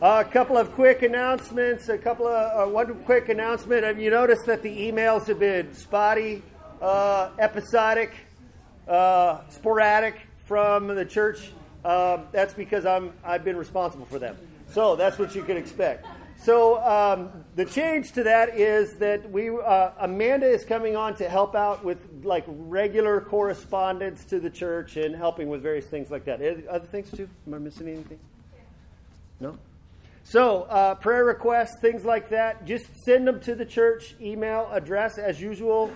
A couple of quick announcements. A couple of uh, one quick announcement. Have you noticed that the emails have been spotty, uh, episodic, uh, sporadic from the church? Um, that's because I'm I've been responsible for them. So that's what you can expect. So um, the change to that is that we uh, Amanda is coming on to help out with like regular correspondence to the church and helping with various things like that. Other things too? Am I missing anything? No. So uh, prayer requests, things like that, just send them to the church email address as usual,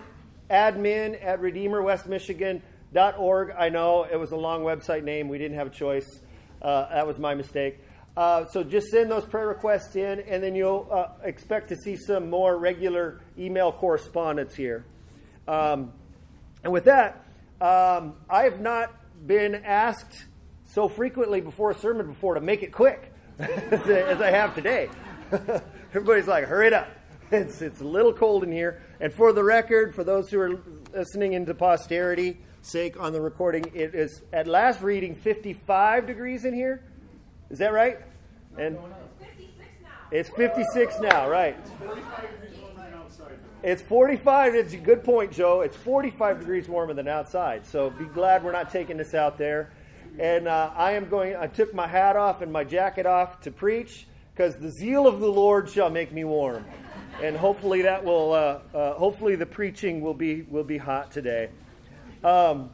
admin at redeemerwestmichigan.org. I know it was a long website name. We didn't have a choice. Uh, that was my mistake. Uh, so just send those prayer requests in, and then you'll uh, expect to see some more regular email correspondence here. Um, and with that, um, I have not been asked so frequently before a sermon before to make it quick as I have today. Everybody's like, hurry it up. It's, it's a little cold in here. And for the record, for those who are listening into posterity sake on the recording, it is at last reading 55 degrees in here. Is that right? And it's 56 now, right? It's 45. It's 45. It's a good point, Joe. It's 45 degrees warmer than outside. So be glad we're not taking this out there. And uh, I am going. I took my hat off and my jacket off to preach because the zeal of the Lord shall make me warm. And hopefully that will. Uh, uh, hopefully the preaching will be will be hot today. Um,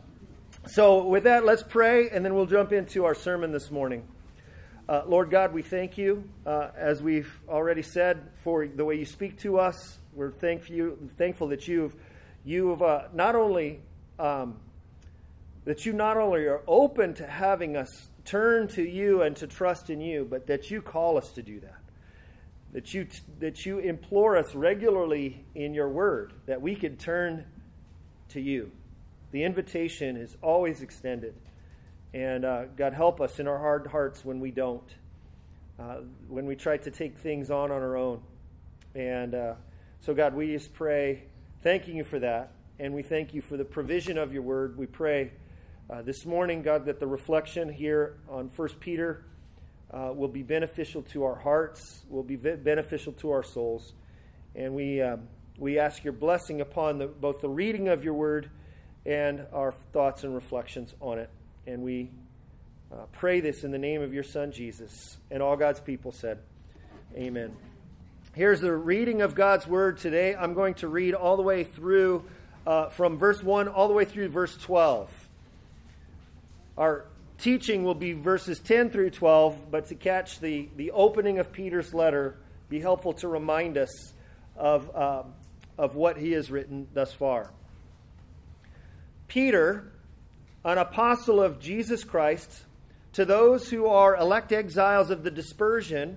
so with that, let's pray, and then we'll jump into our sermon this morning. Uh, Lord God, we thank you, uh, as we've already said, for the way you speak to us. We're thankful, thankful that you've, you've uh, not only um, that you not only are open to having us turn to you and to trust in you, but that you call us to do that. That you that you implore us regularly in your word that we could turn to you. The invitation is always extended. And uh, God, help us in our hard hearts when we don't, uh, when we try to take things on on our own. And uh, so, God, we just pray, thanking you for that. And we thank you for the provision of your word. We pray uh, this morning, God, that the reflection here on 1 Peter uh, will be beneficial to our hearts, will be beneficial to our souls. And we, um, we ask your blessing upon the, both the reading of your word and our thoughts and reflections on it. And we uh, pray this in the name of your Son, Jesus. And all God's people said, Amen. Here's the reading of God's Word today. I'm going to read all the way through uh, from verse 1 all the way through verse 12. Our teaching will be verses 10 through 12, but to catch the, the opening of Peter's letter, be helpful to remind us of, uh, of what he has written thus far. Peter, an apostle of Jesus Christ, to those who are elect exiles of the dispersion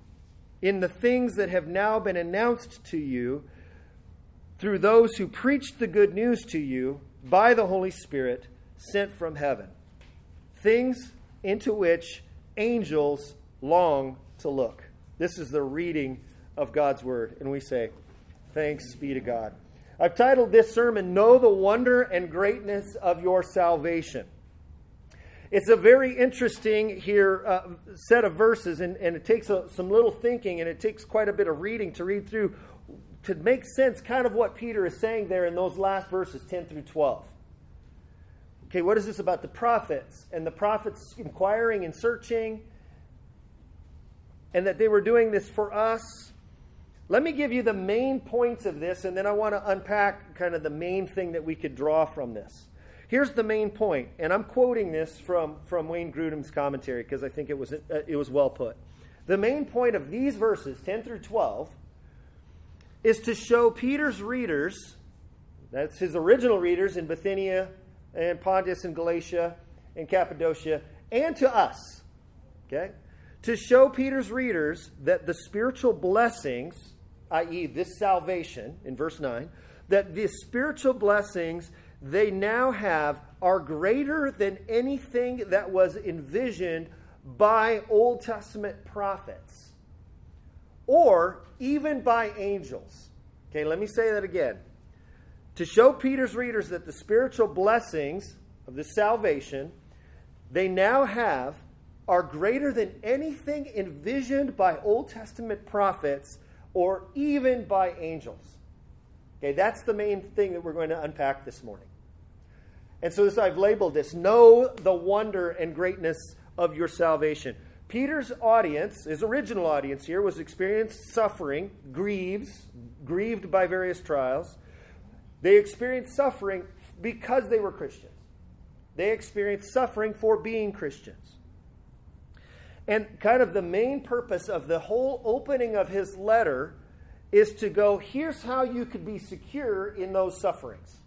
in the things that have now been announced to you through those who preached the good news to you by the Holy Spirit sent from heaven. Things into which angels long to look. This is the reading of God's word, and we say, Thanks be to God. I've titled this sermon, Know the Wonder and Greatness of Your Salvation. It's a very interesting here uh, set of verses, and, and it takes a, some little thinking and it takes quite a bit of reading to read through to make sense kind of what Peter is saying there in those last verses, 10 through 12. Okay, what is this about the prophets? And the prophets inquiring and searching, and that they were doing this for us. Let me give you the main points of this, and then I want to unpack kind of the main thing that we could draw from this. Here's the main point, and I'm quoting this from, from Wayne Grudem's commentary because I think it was, uh, it was well put. The main point of these verses, 10 through 12, is to show Peter's readers, that's his original readers in Bithynia and Pontus and Galatia and Cappadocia, and to us, okay, to show Peter's readers that the spiritual blessings, i.e., this salvation in verse 9, that the spiritual blessings they now have are greater than anything that was envisioned by Old Testament prophets or even by angels. Okay, let me say that again to show Peter's readers that the spiritual blessings of the salvation they now have are greater than anything envisioned by Old Testament prophets or even by angels. Okay, that's the main thing that we're going to unpack this morning. And so this I've labeled this know the wonder and greatness of your salvation. Peter's audience, his original audience here, was experienced suffering, grieves, grieved by various trials. They experienced suffering because they were Christians. They experienced suffering for being Christians. And kind of the main purpose of the whole opening of his letter is to go here's how you could be secure in those sufferings.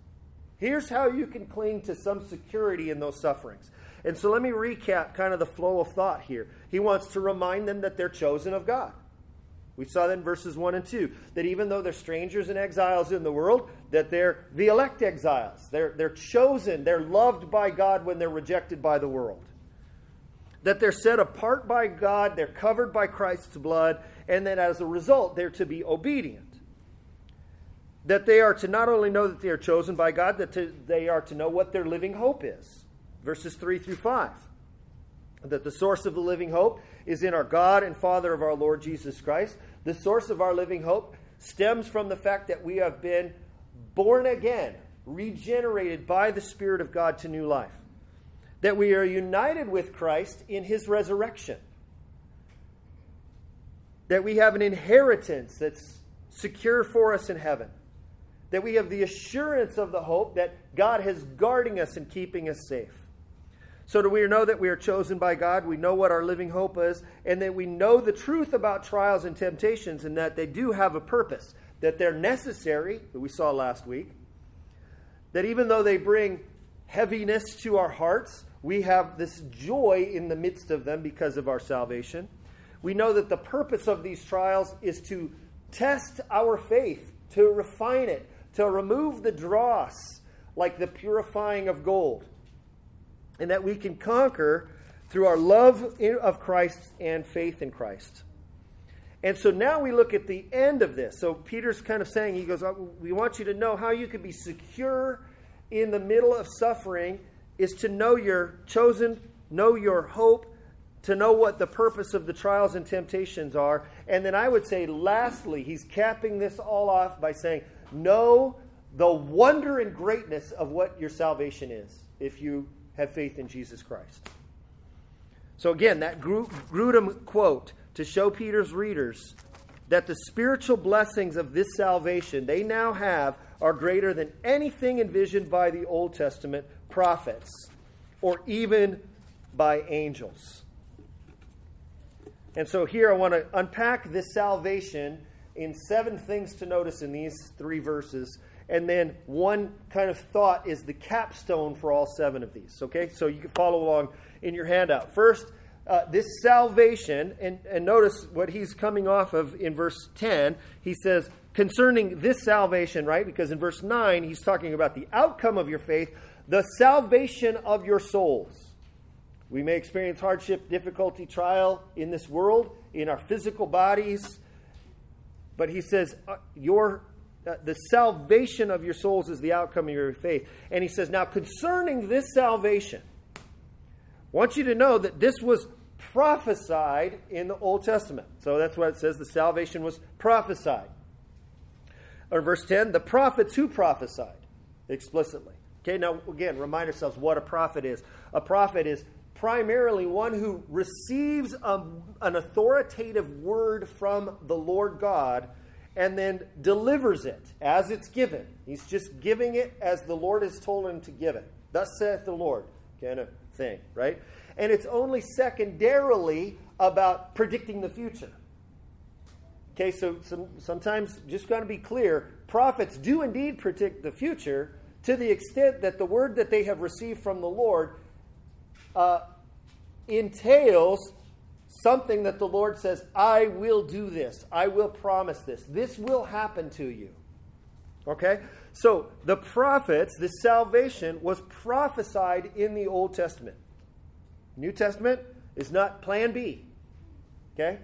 Here's how you can cling to some security in those sufferings. And so let me recap kind of the flow of thought here. He wants to remind them that they're chosen of God. We saw that in verses 1 and 2, that even though they're strangers and exiles in the world, that they're the elect exiles. They're, they're chosen. They're loved by God when they're rejected by the world. That they're set apart by God, they're covered by Christ's blood, and that as a result, they're to be obedient. That they are to not only know that they are chosen by God, that to, they are to know what their living hope is. Verses 3 through 5. That the source of the living hope is in our God and Father of our Lord Jesus Christ. The source of our living hope stems from the fact that we have been born again, regenerated by the Spirit of God to new life. That we are united with Christ in his resurrection. That we have an inheritance that's secure for us in heaven. That we have the assurance of the hope that God is guarding us and keeping us safe so do we know that we are chosen by God? We know what our living hope is, and that we know the truth about trials and temptations, and that they do have a purpose, that they're necessary, that we saw last week. That even though they bring heaviness to our hearts, we have this joy in the midst of them because of our salvation. We know that the purpose of these trials is to test our faith, to refine it, to remove the dross, like the purifying of gold and that we can conquer through our love of Christ and faith in Christ. And so now we look at the end of this. So Peter's kind of saying, he goes, oh, We want you to know how you can be secure in the middle of suffering is to know your chosen, know your hope, to know what the purpose of the trials and temptations are. And then I would say, lastly, he's capping this all off by saying, Know the wonder and greatness of what your salvation is if you have faith in Jesus Christ. So, again, that Grudem quote to show Peter's readers that the spiritual blessings of this salvation they now have are greater than anything envisioned by the Old Testament prophets or even by angels. And so here I want to unpack this salvation in seven things to notice in these three verses. And then one kind of thought is the capstone for all seven of these. Okay? So you can follow along in your handout. First, uh, this salvation, and, and notice what he's coming off of in verse 10. He says, concerning this salvation, right? Because in verse 9, he's talking about the outcome of your faith, the salvation of your souls. We may experience hardship, difficulty, trial in this world, in our physical bodies. But he says, uh, your, uh, the salvation of your souls is the outcome of your faith. And he says, now concerning this salvation, I want you to know that this was prophesied in the Old Testament. So that's what it says the salvation was prophesied. Or verse 10, the prophets who prophesied explicitly. Okay, now again, remind ourselves what a prophet is. A prophet is primarily one who receives a, an authoritative word from the Lord God and then delivers it as it's given. He's just giving it as the Lord has told him to give it. Thus saith the Lord, kind of thing, right? And it's only secondarily about predicting the future. Okay, so some, sometimes just got to be clear prophets do indeed predict the future to the extent that the word that they have received from the Lord uh, entails something that the Lord says, I will do this. I will promise this. This will happen to you. Okay? So the prophets, the salvation was prophesied in the Old Testament. New Testament is not plan B. Okay?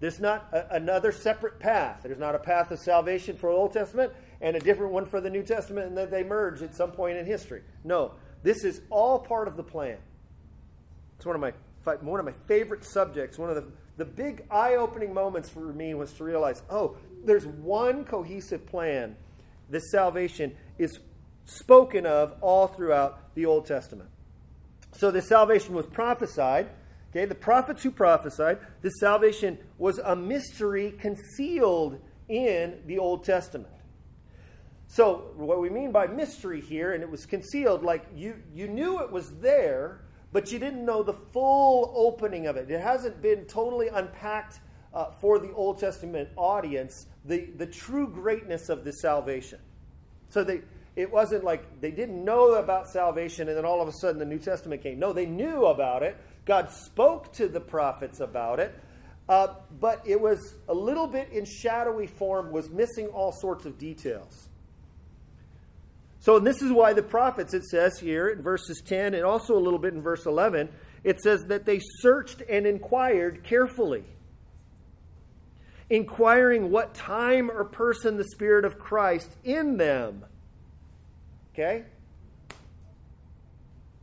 There's not a, another separate path. There's not a path of salvation for the Old Testament and a different one for the New Testament, and that they merge at some point in history. No, this is all part of the plan. It's one of my one of my favorite subjects. One of the the big eye-opening moments for me was to realize, oh, there's one cohesive plan. This salvation is spoken of all throughout the Old Testament. So this salvation was prophesied. Okay, the prophets who prophesied, this salvation was a mystery concealed in the Old Testament. So, what we mean by mystery here, and it was concealed, like you, you knew it was there, but you didn't know the full opening of it. It hasn't been totally unpacked uh, for the Old Testament audience, the, the true greatness of the salvation. So, they, it wasn't like they didn't know about salvation and then all of a sudden the New Testament came. No, they knew about it. God spoke to the prophets about it. Uh, but it was a little bit in shadowy form, was missing all sorts of details. So, this is why the prophets, it says here in verses 10 and also a little bit in verse 11, it says that they searched and inquired carefully, inquiring what time or person the Spirit of Christ in them. Okay?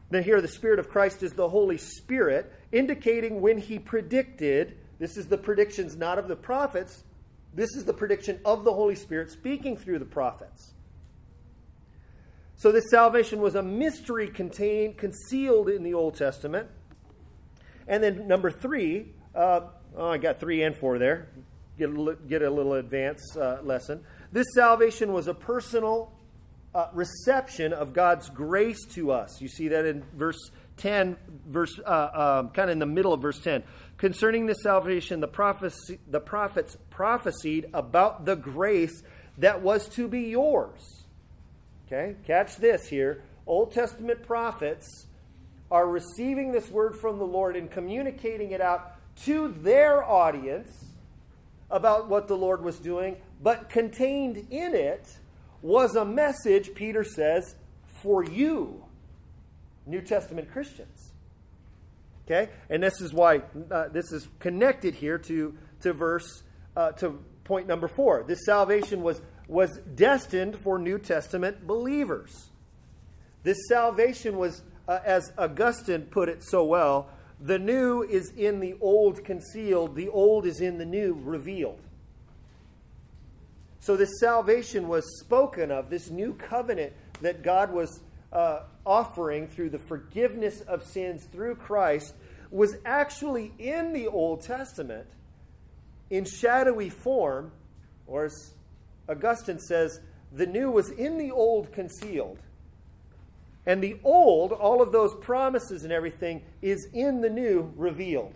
Then here, the Spirit of Christ is the Holy Spirit, indicating when he predicted. This is the predictions not of the prophets, this is the prediction of the Holy Spirit speaking through the prophets. So this salvation was a mystery contained, concealed in the Old Testament. And then number three, uh, oh, I got three and four there. Get a, get a little advanced uh, lesson. This salvation was a personal uh, reception of God's grace to us. You see that in verse 10, verse uh, um, kind of in the middle of verse 10. Concerning this salvation, the, prophecy, the prophets prophesied about the grace that was to be yours Okay? Catch this here. Old Testament prophets are receiving this word from the Lord and communicating it out to their audience about what the Lord was doing, but contained in it was a message, Peter says, for you, New Testament Christians. Okay? And this is why uh, this is connected here to, to verse, uh, to point number four. This salvation was was destined for New Testament believers. This salvation was, uh, as Augustine put it so well, the new is in the old concealed, the old is in the new revealed. So, this salvation was spoken of, this new covenant that God was uh, offering through the forgiveness of sins through Christ, was actually in the Old Testament in shadowy form, or as Augustine says, the new was in the old concealed. And the old, all of those promises and everything, is in the new revealed.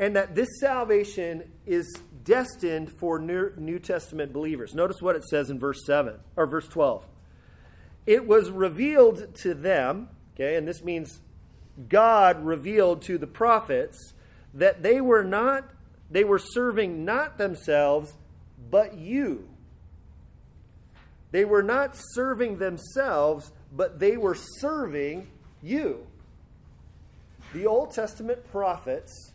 and that this salvation is destined for New Testament believers. Notice what it says in verse 7 or verse 12. It was revealed to them, okay, and this means God revealed to the prophets that they were not they were serving not themselves but you. They were not serving themselves, but they were serving you. The Old Testament prophets'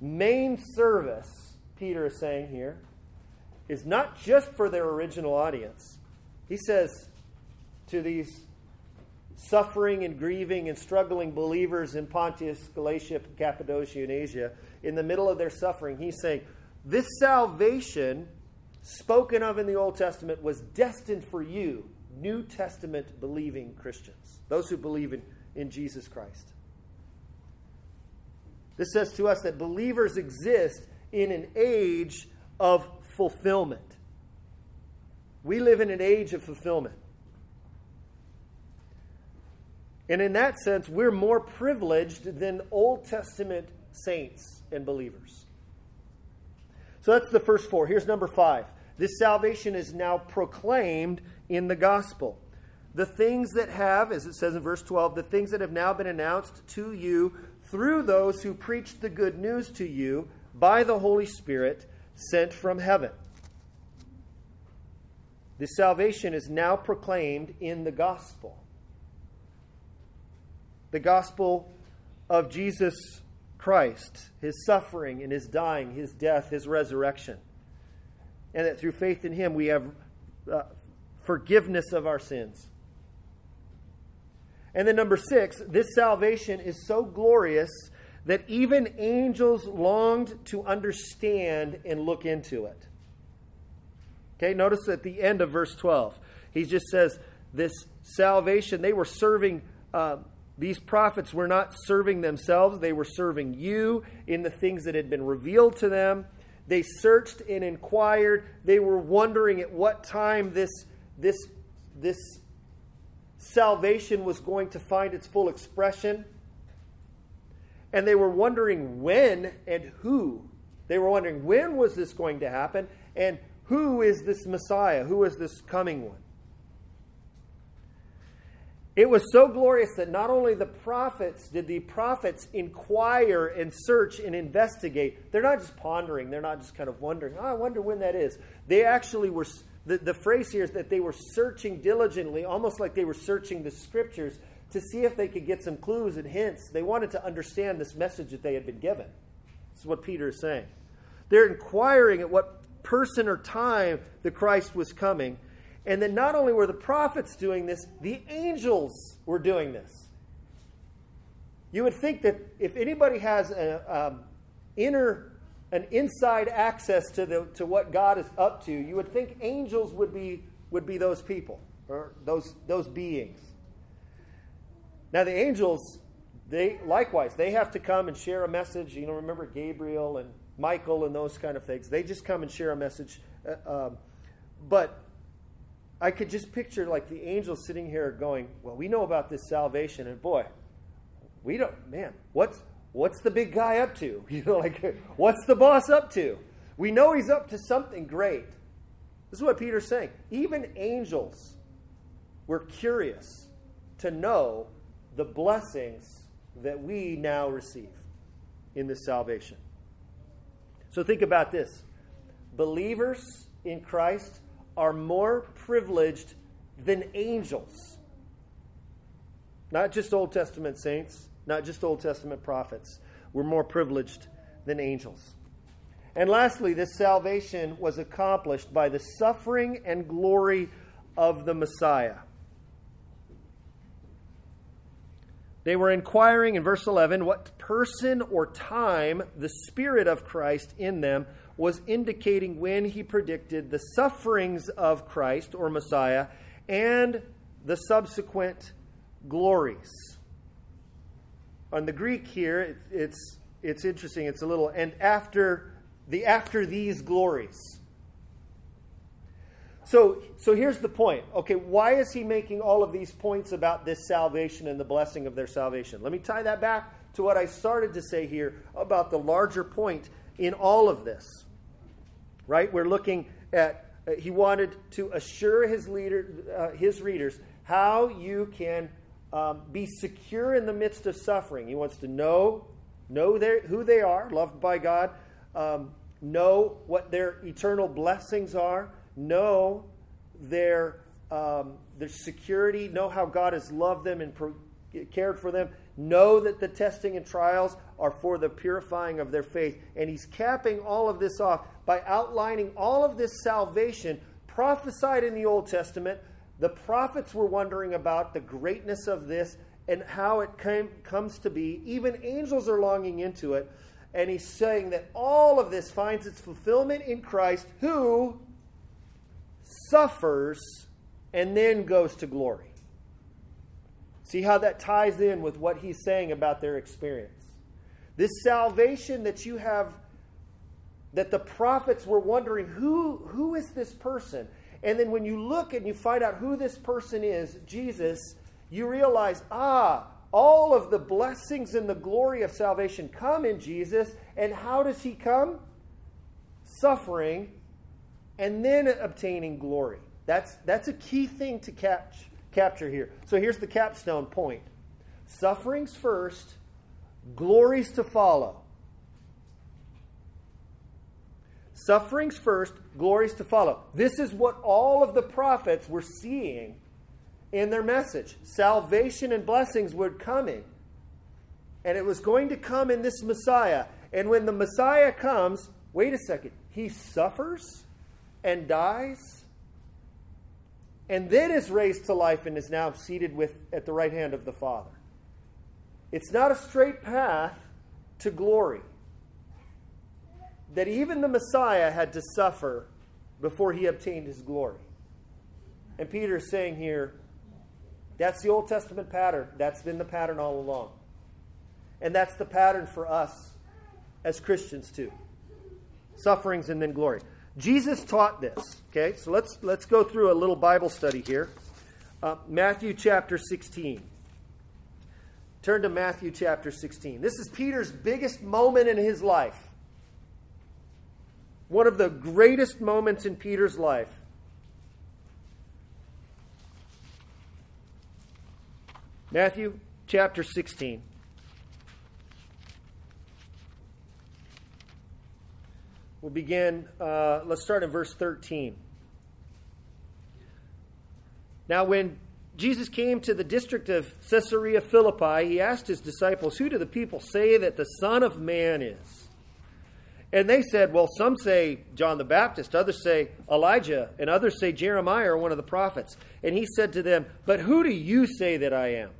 main service, Peter is saying here, is not just for their original audience. He says to these suffering and grieving and struggling believers in Pontus, Galatia, Cappadocia, and Asia, in the middle of their suffering, he's saying, This salvation spoken of in the Old Testament was destined for you, New Testament believing Christians, those who believe in, in Jesus Christ. This says to us that believers exist in an age of fulfillment. We live in an age of fulfillment. And in that sense, we're more privileged than Old Testament saints and believers. So that's the first four. Here's number five. This salvation is now proclaimed in the gospel. The things that have, as it says in verse 12, the things that have now been announced to you through those who preached the good news to you by the Holy Spirit sent from heaven. This salvation is now proclaimed in the gospel the gospel of Jesus Christ, his suffering and his dying, his death, his resurrection. And that through faith in him we have uh, forgiveness of our sins. And then, number six, this salvation is so glorious that even angels longed to understand and look into it. Okay, notice at the end of verse 12, he just says, This salvation, they were serving uh, these prophets were not serving themselves, they were serving you in the things that had been revealed to them. They searched and inquired. They were wondering at what time this, this, this salvation was going to find its full expression. And they were wondering when and who. They were wondering when was this going to happen and who is this Messiah? Who is this coming one? It was so glorious that not only the prophets did the prophets inquire and search and investigate. They're not just pondering, they're not just kind of wondering, oh, I wonder when that is. They actually were, the, the phrase here is that they were searching diligently, almost like they were searching the scriptures to see if they could get some clues and hints. They wanted to understand this message that they had been given. This is what Peter is saying. They're inquiring at what person or time the Christ was coming and then not only were the prophets doing this, the angels were doing this. You would think that if anybody has an um, inner, an inside access to, the, to what God is up to, you would think angels would be, would be those people or those, those beings. Now, the angels, they likewise, they have to come and share a message. You know, remember Gabriel and Michael and those kind of things. They just come and share a message. Uh, um, but I could just picture like the angels sitting here going, "Well, we know about this salvation, and boy, we don't. Man, what's what's the big guy up to? You know, like what's the boss up to? We know he's up to something great." This is what Peter's saying. Even angels were curious to know the blessings that we now receive in this salvation. So think about this. Believers in Christ are more privileged than angels. Not just Old Testament saints, not just Old Testament prophets. We're more privileged than angels. And lastly, this salvation was accomplished by the suffering and glory of the Messiah. They were inquiring in verse 11 what person or time the Spirit of Christ in them was indicating when he predicted the sufferings of Christ or Messiah and the subsequent glories. On the Greek here, it's, it's interesting. It's a little, and after the after these glories. So, so here's the point. Okay, why is he making all of these points about this salvation and the blessing of their salvation? Let me tie that back to what I started to say here about the larger point in all of this. Right? We're looking at, uh, he wanted to assure his, leader, uh, his readers how you can um, be secure in the midst of suffering. He wants to know, know their, who they are, loved by God, um, know what their eternal blessings are, know their, um, their security, know how God has loved them and pro- cared for them, know that the testing and trials are for the purifying of their faith. And he's capping all of this off by outlining all of this salvation prophesied in the Old Testament. The prophets were wondering about the greatness of this and how it came, comes to be. Even angels are longing into it. And he's saying that all of this finds its fulfillment in Christ, who suffers and then goes to glory. See how that ties in with what he's saying about their experience. This salvation that you have, that the prophets were wondering, who, who is this person? And then when you look and you find out who this person is, Jesus, you realize, ah, all of the blessings and the glory of salvation come in Jesus. And how does he come? Suffering and then obtaining glory. That's, that's a key thing to catch, capture here. So here's the capstone point sufferings first, glories to follow. Sufferings first, glories to follow. This is what all of the prophets were seeing in their message. Salvation and blessings were coming. And it was going to come in this Messiah. And when the Messiah comes, wait a second, he suffers? and dies, and then is raised to life and is now seated with at the right hand of the Father. It's not a straight path to glory. That even the Messiah had to suffer before he obtained his glory. And Peter is saying here, that's the Old Testament pattern. That's been the pattern all along. And that's the pattern for us as Christians too. Sufferings and then glory. Jesus taught this. Okay, so let's let's go through a little Bible study here. Uh, Matthew chapter 16. Turn to Matthew chapter 16. This is Peter's biggest moment in his life. One of the greatest moments in Peter's life. Matthew chapter 16. We'll begin, uh, let's start in verse 13. Now, when Jesus came to the district of Caesarea Philippi, he asked his disciples, Who do the people say that the Son of Man is? And they said, Well, some say John the Baptist, others say Elijah, and others say Jeremiah or one of the prophets. And he said to them, But who do you say that I am?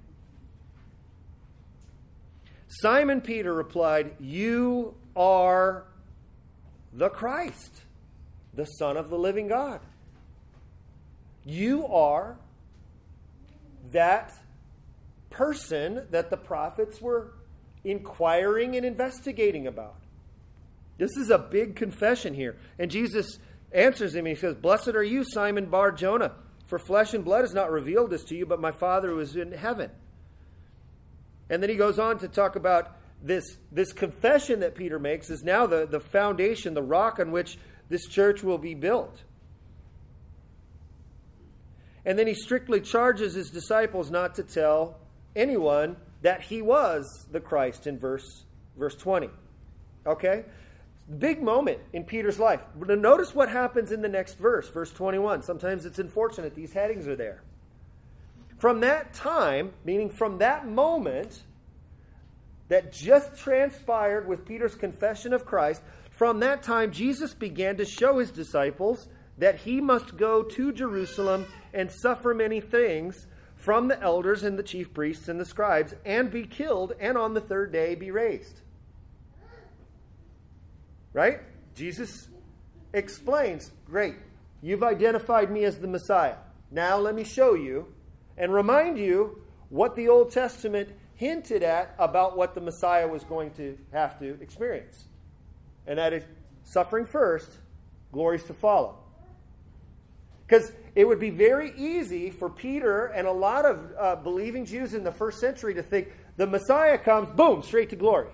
Simon Peter replied, You are the Christ, the Son of the living God. You are that person that the prophets were inquiring and investigating about. This is a big confession here. And Jesus answers him. He says, Blessed are you, Simon Bar Jonah, for flesh and blood has not revealed this to you, but my Father who is in heaven. And then he goes on to talk about this, this confession that Peter makes is now the, the foundation, the rock on which this church will be built. And then he strictly charges his disciples not to tell anyone that he was the Christ in verse, verse 20. Okay? Big moment in Peter's life. Notice what happens in the next verse, verse 21. Sometimes it's unfortunate these headings are there. From that time, meaning from that moment, that just transpired with Peter's confession of Christ, from that time Jesus began to show his disciples that he must go to Jerusalem and suffer many things from the elders and the chief priests and the scribes, and be killed, and on the third day be raised. Right? Jesus explains Great, you've identified me as the Messiah. Now let me show you and remind you what the Old Testament hinted at about what the Messiah was going to have to experience. And that is suffering first, glories to follow. Because it would be very easy for Peter and a lot of uh, believing Jews in the first century to think The Messiah comes, boom, straight to glory.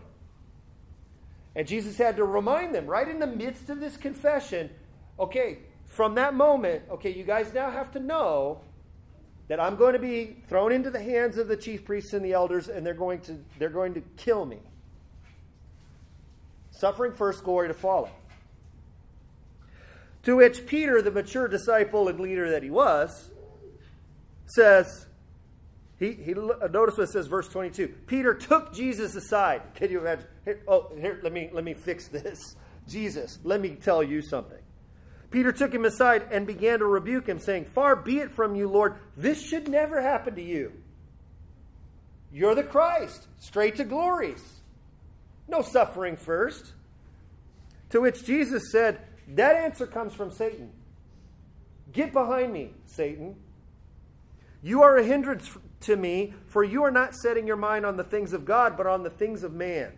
And Jesus had to remind them right in the midst of this confession okay, from that moment, okay, you guys now have to know that I'm going to be thrown into the hands of the chief priests and the elders, and they're going to, they're going to kill me. Suffering first, glory to follow. To which Peter, the mature disciple and leader that he was, says, he, he uh, notice what it says, verse 22. Peter took Jesus aside. Can you imagine? Here, oh, here, let me let me fix this. Jesus, let me tell you something. Peter took him aside and began to rebuke him, saying, Far be it from you, Lord, this should never happen to you. You're the Christ, straight to glories. No suffering first. To which Jesus said, That answer comes from Satan. Get behind me, Satan. You are a hindrance to me, for you are not setting your mind on the things of God, but on the things of man.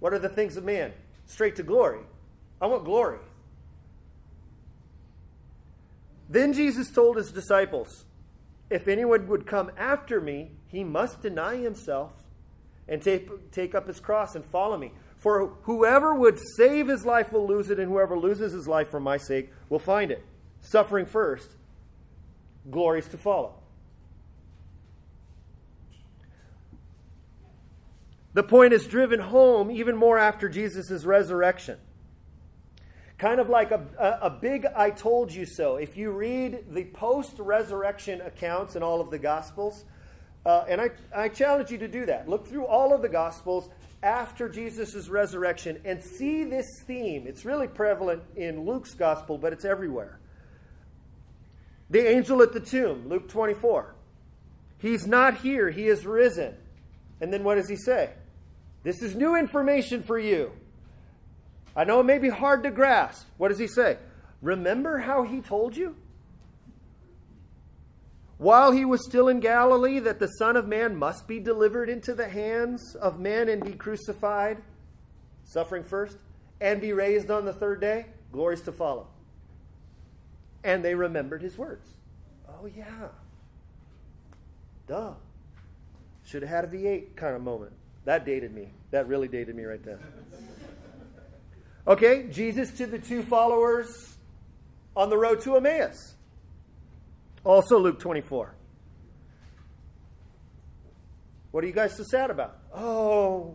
What are the things of man? Straight to glory. I want glory. Then Jesus told his disciples, If anyone would come after me, he must deny himself and take, take up his cross and follow me. For whoever would save his life will lose it, and whoever loses his life for my sake will find it. Suffering first, glories to follow. The point is driven home even more after Jesus' resurrection. Kind of like a, a, a, big I told you so. If you read the post resurrection accounts in all of the Gospels, uh, and I, I challenge you to do that. Look through all of the Gospels after Jesus' resurrection and see this theme. It's really prevalent in Luke's Gospel, but it's everywhere. The angel at the tomb, Luke 24. He's not here, he is risen. And then what does he say? This is new information for you. I know it may be hard to grasp. What does he say? Remember how he told you? While he was still in Galilee, that the Son of Man must be delivered into the hands of men and be crucified, suffering first, and be raised on the third day, glories to follow. And they remembered his words. Oh, yeah. Duh. Should have had a V8 kind of moment. That dated me. That really dated me right there. Okay, Jesus to the two followers on the road to Emmaus. Also, Luke 24. What are you guys so sad about? Oh,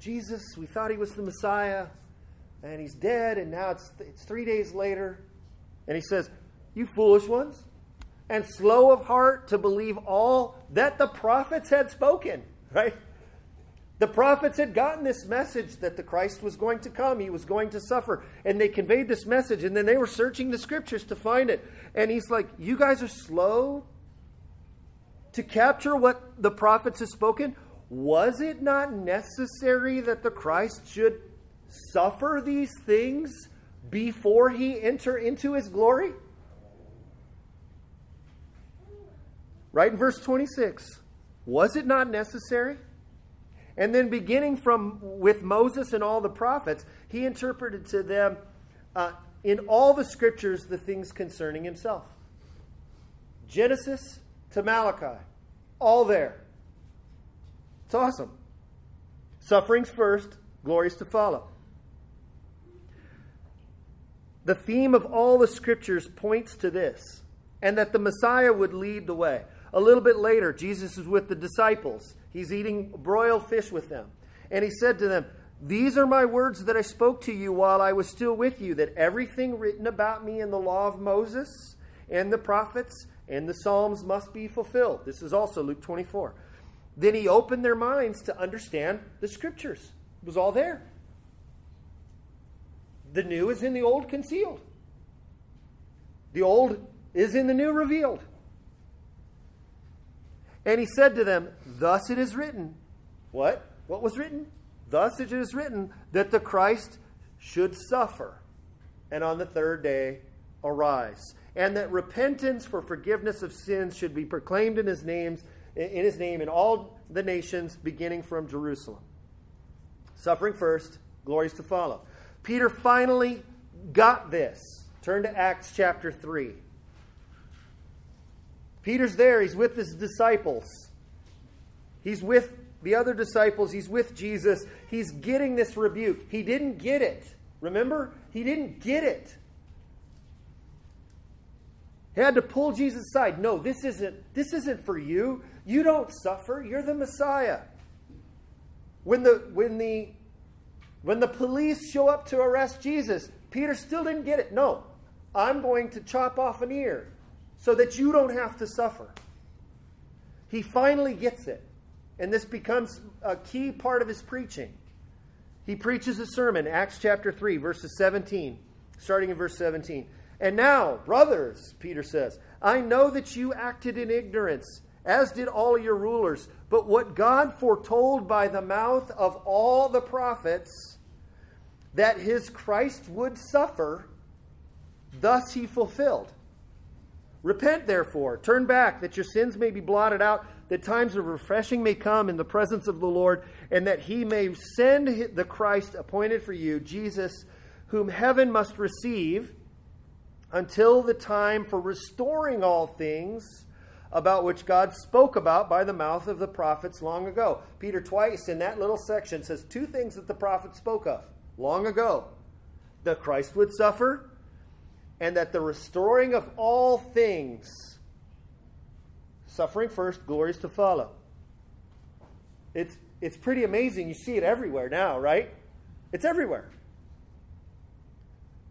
Jesus, we thought he was the Messiah, and he's dead, and now it's, it's three days later. And he says, You foolish ones, and slow of heart to believe all that the prophets had spoken, right? The prophets had gotten this message that the Christ was going to come, he was going to suffer, and they conveyed this message, and then they were searching the scriptures to find it. And he's like, You guys are slow to capture what the prophets have spoken? Was it not necessary that the Christ should suffer these things before he enter into his glory? Right in verse 26. Was it not necessary? And then, beginning from with Moses and all the prophets, he interpreted to them uh, in all the scriptures the things concerning himself. Genesis to Malachi, all there. It's awesome. Sufferings first, glories to follow. The theme of all the scriptures points to this, and that the Messiah would lead the way. A little bit later, Jesus is with the disciples He's eating broiled fish with them. And he said to them, These are my words that I spoke to you while I was still with you, that everything written about me in the law of Moses and the prophets and the Psalms must be fulfilled. This is also Luke 24. Then he opened their minds to understand the scriptures. It was all there. The new is in the old concealed. The old is in the new revealed. And he said to them, Thus it is written. What? What was written? Thus it is written that the Christ should suffer and on the third day arise. And that repentance for forgiveness of sins should be proclaimed in his names in his name in all the nations beginning from Jerusalem. Suffering first, glories to follow. Peter finally got this. Turn to Acts chapter 3. Peter's there. He's with his disciples. He's with the other disciples. He's with Jesus. He's getting this rebuke. He didn't get it. Remember? He didn't get it. He had to pull Jesus aside. No, this isn't this isn't for you. You don't suffer. You're the Messiah. When the when the when the police show up to arrest Jesus, Peter still didn't get it. No. I'm going to chop off an ear so that you don't have to suffer. He finally gets it. And this becomes a key part of his preaching. He preaches a sermon, Acts chapter 3, verses 17, starting in verse 17. And now, brothers, Peter says, I know that you acted in ignorance, as did all your rulers. But what God foretold by the mouth of all the prophets, that his Christ would suffer, thus he fulfilled. Repent, therefore, turn back, that your sins may be blotted out, that times of refreshing may come in the presence of the Lord, and that he may send the Christ appointed for you, Jesus, whom heaven must receive until the time for restoring all things about which God spoke about by the mouth of the prophets long ago. Peter, twice in that little section, says two things that the prophets spoke of long ago that Christ would suffer, and that the restoring of all things, suffering first, glories to follow. It's, it's pretty amazing. You see it everywhere now, right? It's everywhere.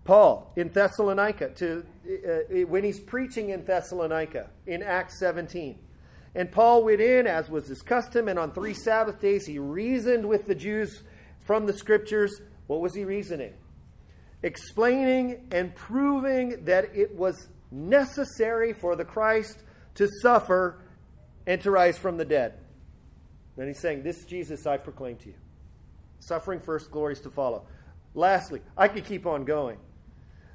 Paul in Thessalonica, to, uh, when he's preaching in Thessalonica in Acts 17. And Paul went in, as was his custom, and on three Sabbath days he reasoned with the Jews from the scriptures. What was he reasoning? Explaining and proving that it was necessary for the Christ to suffer and to rise from the dead. Then he's saying, This Jesus I proclaim to you. Suffering first, glories to follow. Lastly, I could keep on going.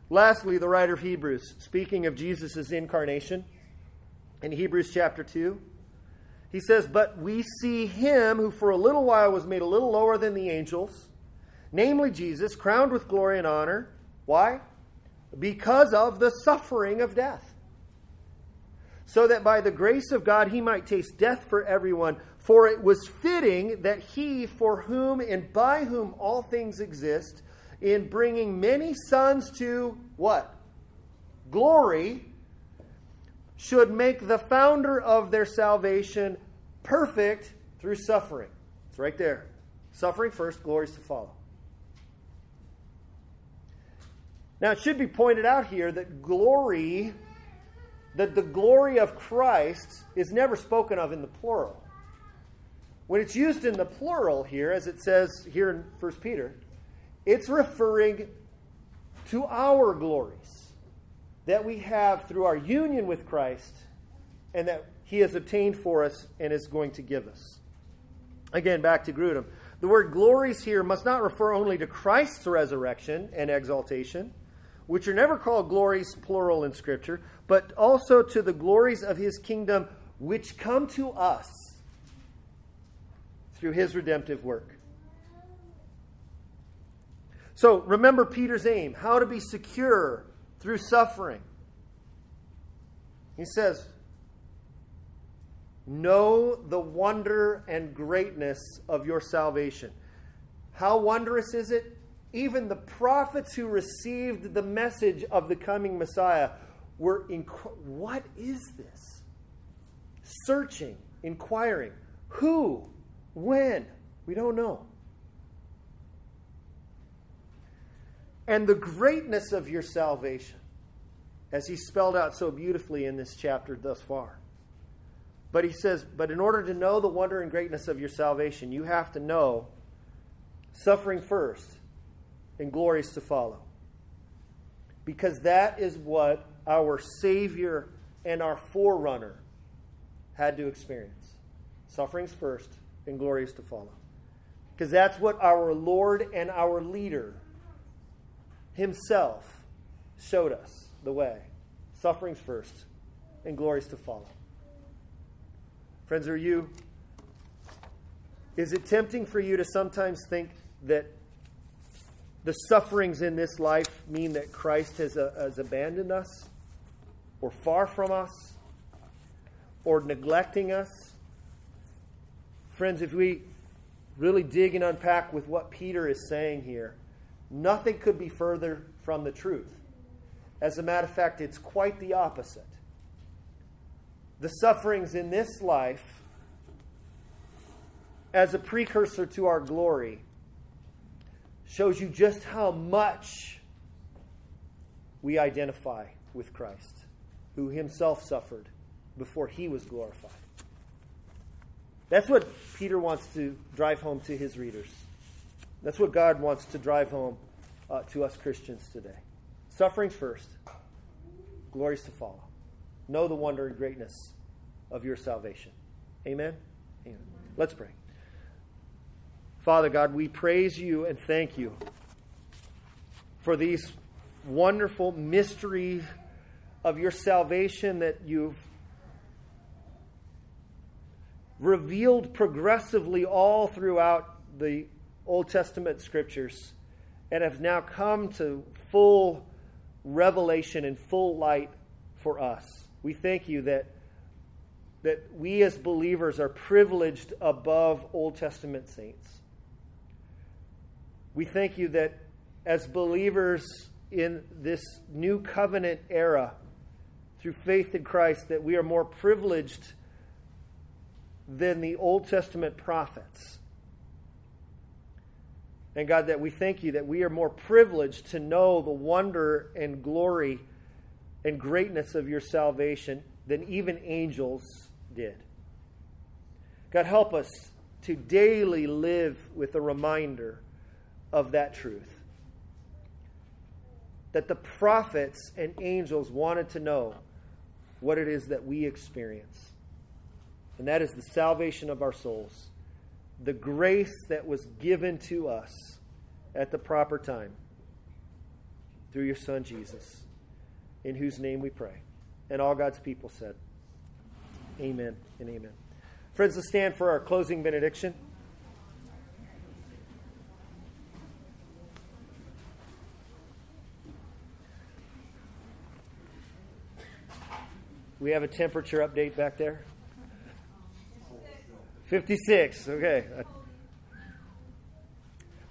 Lastly, the writer of Hebrews, speaking of Jesus' incarnation in Hebrews chapter 2, he says, But we see him who for a little while was made a little lower than the angels, namely Jesus, crowned with glory and honor. Why? Because of the suffering of death. So that by the grace of God he might taste death for everyone. For it was fitting that he, for whom and by whom all things exist, in bringing many sons to what? Glory, should make the founder of their salvation perfect through suffering. It's right there. Suffering first, glories to follow. Now, it should be pointed out here that glory, that the glory of Christ is never spoken of in the plural. When it's used in the plural here, as it says here in 1 Peter, it's referring to our glories that we have through our union with Christ and that He has obtained for us and is going to give us. Again, back to Grudem. The word glories here must not refer only to Christ's resurrection and exaltation, which are never called glories plural in Scripture, but also to the glories of His kingdom which come to us through His redemptive work. So remember Peter's aim how to be secure through suffering. He says, Know the wonder and greatness of your salvation. How wondrous is it? Even the prophets who received the message of the coming Messiah were, inqu- what is this? Searching, inquiring. Who? When? We don't know. and the greatness of your salvation, as he spelled out so beautifully in this chapter thus far. But he says, but in order to know the wonder and greatness of your salvation, you have to know suffering first and glories to follow. Because that is what our Savior and our forerunner had to experience. Sufferings first and glories to follow. Because that's what our Lord and our leader himself showed us the way. Sufferings first, and glories to follow. Friends, are you. Is it tempting for you to sometimes think that the sufferings in this life mean that Christ has, uh, has abandoned us, or far from us, or neglecting us? Friends, if we really dig and unpack with what Peter is saying here, nothing could be further from the truth. As a matter of fact, it's quite the opposite. The sufferings in this life, as a precursor to our glory, shows you just how much we identify with Christ, who himself suffered before he was glorified. That's what Peter wants to drive home to his readers. That's what God wants to drive home uh, to us Christians today. Sufferings first, glories to follow. Know the wonder and greatness of your salvation. Amen? Amen. Let's pray. Father God, we praise you and thank you for these wonderful mysteries of your salvation that you've revealed progressively all throughout the Old Testament scriptures and have now come to full revelation and full light for us. We thank you that, that we as believers are privileged above Old Testament saints. We thank you that as believers in this new covenant era, through faith in Christ, that we are more privileged than the Old Testament prophets. And God, that we thank you that we are more privileged to know the wonder and glory and greatness of your salvation than even angels did. God, help us to daily live with a reminder of that truth. That the prophets and angels wanted to know what it is that we experience and that is the salvation of our souls, the grace that was given to us at the proper time through your Son Jesus, in whose name we pray. And all God's people said, Amen and amen. Friends, let's stand for our closing benediction. We have a temperature update back there. 56. Okay.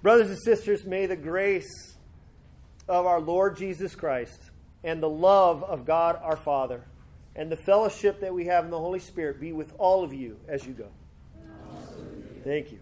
Brothers and sisters, may the grace of our Lord Jesus Christ and the love of God our Father and the fellowship that we have in the Holy Spirit be with all of you as you go. Thank you.